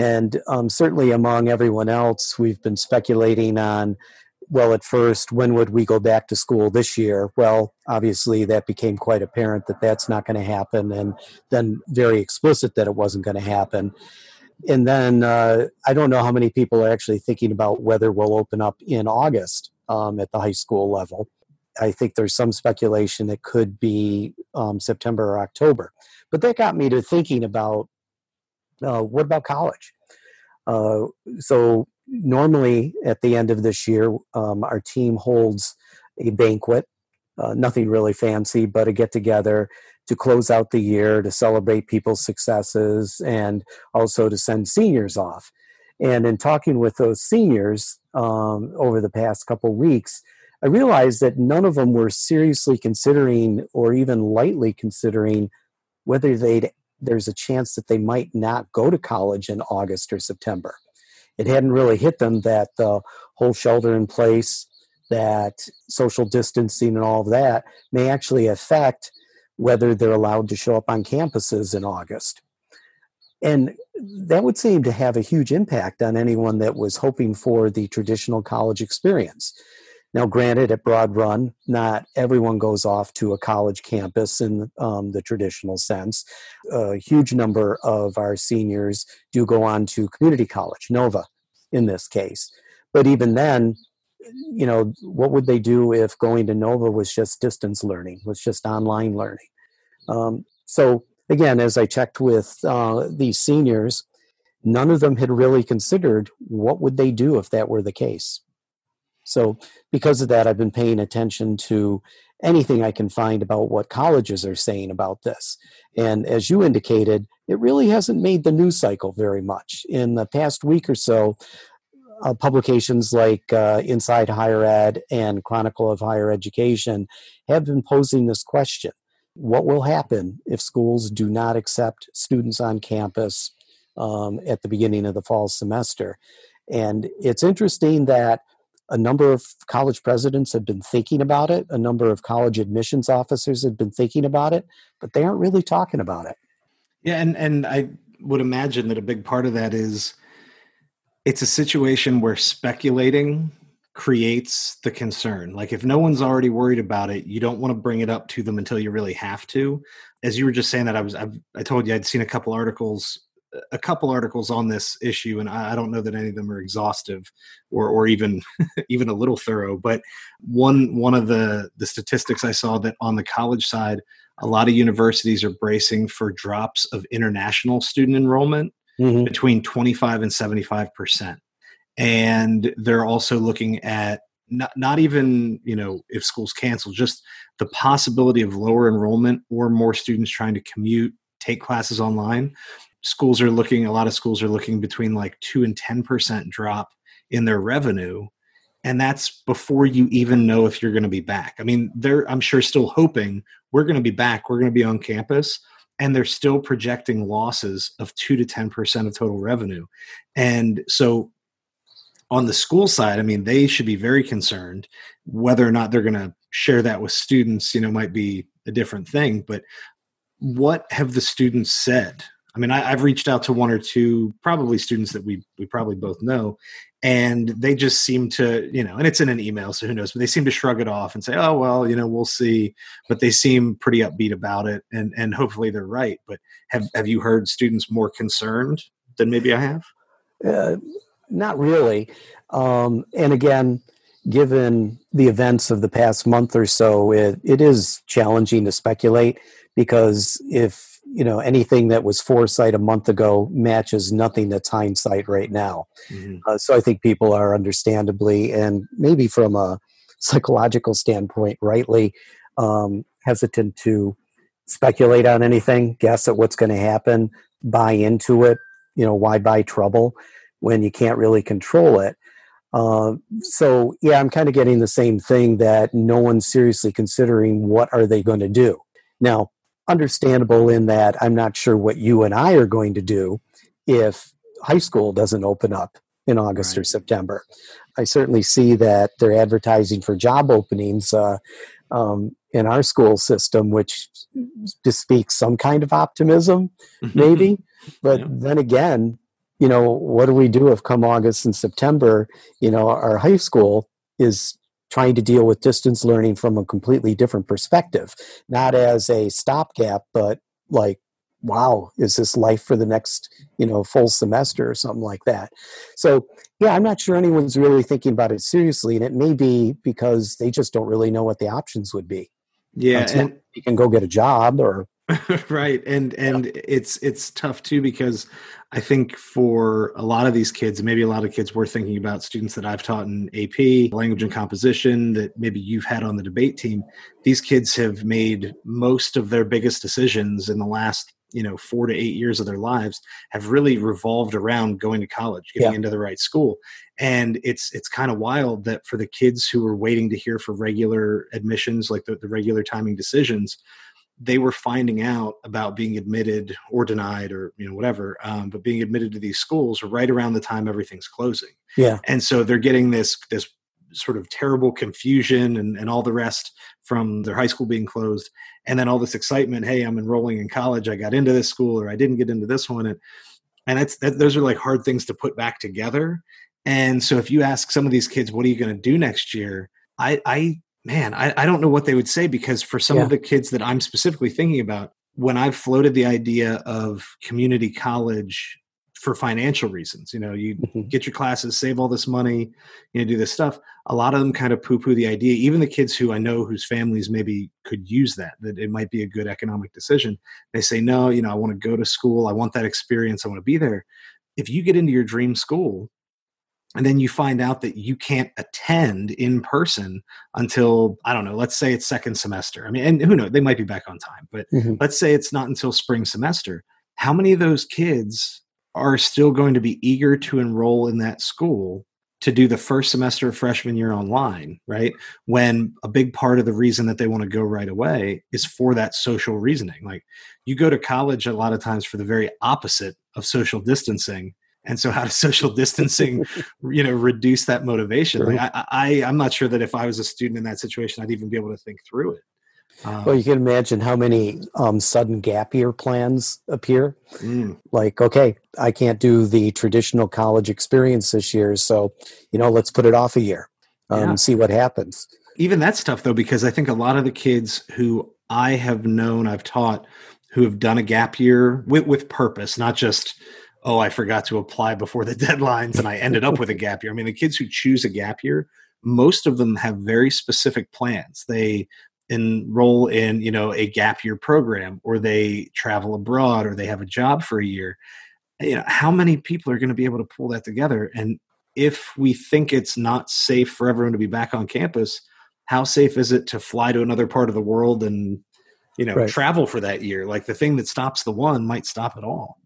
And um, certainly among everyone else, we've been speculating on well, at first, when would we go back to school this year? Well, obviously, that became quite apparent that that's not going to happen, and then very explicit that it wasn't going to happen. And then uh, I don't know how many people are actually thinking about whether we'll open up in August um, at the high school level. I think there's some speculation it could be um, September or October. But that got me to thinking about uh, what about college? Uh, so normally at the end of this year, um, our team holds a banquet, uh, nothing really fancy, but a get together to close out the year, to celebrate people's successes, and also to send seniors off. And in talking with those seniors um, over the past couple weeks, I realized that none of them were seriously considering or even lightly considering whether they'd there's a chance that they might not go to college in August or September it hadn't really hit them that the whole shelter in place, that social distancing and all of that may actually affect whether they're allowed to show up on campuses in August. And that would seem to have a huge impact on anyone that was hoping for the traditional college experience. Now, granted, at Broad Run, not everyone goes off to a college campus in um, the traditional sense. A huge number of our seniors do go on to community college, Nova in this case. But even then, you know, what would they do if going to Nova was just distance learning, was just online learning? Um, so, again, as I checked with uh, these seniors, none of them had really considered what would they do if that were the case. So, because of that, I've been paying attention to anything I can find about what colleges are saying about this. And as you indicated, it really hasn't made the news cycle very much. In the past week or so, uh, publications like uh, Inside Higher Ed and Chronicle of Higher Education have been posing this question What will happen if schools do not accept students on campus um, at the beginning of the fall semester? And it's interesting that a number of college presidents have been thinking about it. A number of college admissions officers have been thinking about it, but they aren't really talking about it. Yeah, and and I would imagine that a big part of that is it's a situation where speculating creates the concern. Like if no one's already worried about it, you don't want to bring it up to them until you really have to. As you were just saying that, I was I've, i told you I'd seen a couple articles a couple articles on this issue, and I, don't know that any of them are exhaustive or or even even a little thorough. But one one of the the statistics I saw that on the college side, a lot of universities are bracing for drops of international student enrollment mm-hmm. between twenty five and seventy five percent, and they're also looking at not, not even you know if schools cancel just the possibility of lower enrollment or more students trying to commute take classes online schools are looking a lot of schools are looking between like 2 and 10% drop in their revenue and that's before you even know if you're going to be back. I mean they're i'm sure still hoping we're going to be back we're going to be on campus and they're still projecting losses of 2 to 10% of total revenue. And so on the school side i mean they should be very concerned whether or not they're going to share that with students you know might be a different thing but what have the students said I mean, I, have reached out to one or two, probably students that we we probably both know, and they just seem to, you know, and it's in an email, so who knows? But they seem to shrug it off and say, "Oh well, you know, we'll see." But they seem pretty upbeat about it, and and hopefully they're right. But have have you heard students more concerned than maybe I have? Uh, not really. Um, and again, given the events of the past month or so, it, it is challenging to speculate because if you know anything that was foresight a month ago matches nothing that's hindsight right now. Mm-hmm. uh, so i think people are understandably and maybe from a psychological standpoint rightly um, hesitant to speculate on anything guess at what's going to happen buy into it. You know why buy trouble when you can't really control it? Uh, so yeah i'm kind of getting the same thing that no one's seriously considering what are they going to do. Now understandable in that I'm not sure what you and I are going to do if high school doesn't open up in August right. or September. I certainly see that they're advertising for job openings uh, um, in our school system, which bespeaks some kind of optimism, maybe. but yeah. then again, you know, what do we do if come August and September, you know, our high school is trying to deal with distance learning from a completely different perspective, not as a stopgap, but like, wow, is this life for the next, you know, full semester or something like that? So, yeah, I'm not sure anyone's really thinking about it seriously, and it may be because they just don't really know what the options would be. Yeah, and you can go get a job or right and and yeah. it's it's tough too because i think for a lot of these kids maybe a lot of kids we're thinking about students that i've taught in ap language and composition that maybe you've had on the debate team these kids have made most of their biggest decisions in the last you know four to eight years of their lives have really revolved around going to college getting yeah. into the right school and it's it's kind of wild that for the kids who were waiting to hear for regular admissions like the, the regular timing decisions they were finding out about being admitted or denied or you know whatever um, but being admitted to these schools right around the time everything's closing. Yeah. And so they're getting this this sort of terrible confusion and, and all the rest from their high school being closed. And then all this excitement hey i'm enrolling in college. I got into this school or i didn't get into this one. And and that's that, those are like hard things to put back together. And so if you ask some of these kids what are you going to do next year? I i man I, I don't know what they would say because for some yeah. of the kids that i'm specifically thinking about when i've floated the idea of community college for financial reasons. You know, you mm-hmm. get your classes, save all this money, you know, do this stuff. A lot of them kind of poo poo the idea. Even the kids who I know whose families maybe could use that, that it might be a good economic decision. They say, no, you know, I want to go to school. I want that experience. I want to be there. If you get into your dream school, and then you find out that you can't attend in person until i don't know let's say it's second semester i mean and who knows they might be back on time but mm-hmm. let's say it's not until spring semester how many of those kids are still going to be eager to enroll in that school to do the first semester of freshman year online, right? When a big part of the reason that they want to go right away is for that social reasoning. Like you go to college a lot of times for the very opposite of social distancing. And so how does social distancing, you know, reduce that motivation? Like I, I, I'm not sure that if I was a student in that situation, I'd even be able to think through it. Um, well, you can imagine how many um, sudden gap year plans appear. Mm. Like, okay, I can't do the traditional college experience this year, so you know, let's put it off a year, um, yeah. see what happens. Even that's tough though, because I think a lot of the kids who I have known, I've taught, who have done a gap year with, with purpose, not just oh, I forgot to apply before the deadlines and I ended up with a gap year. I mean, the kids who choose a gap year, most of them have very specific plans. They enroll in you know a gap year program or they travel abroad or they have a job for a year you know how many people are going to be able to pull that together and if we think it's not safe for everyone to be back on campus how safe is it to fly to another part of the world and you know right. travel for that year like the thing that stops the one might stop it all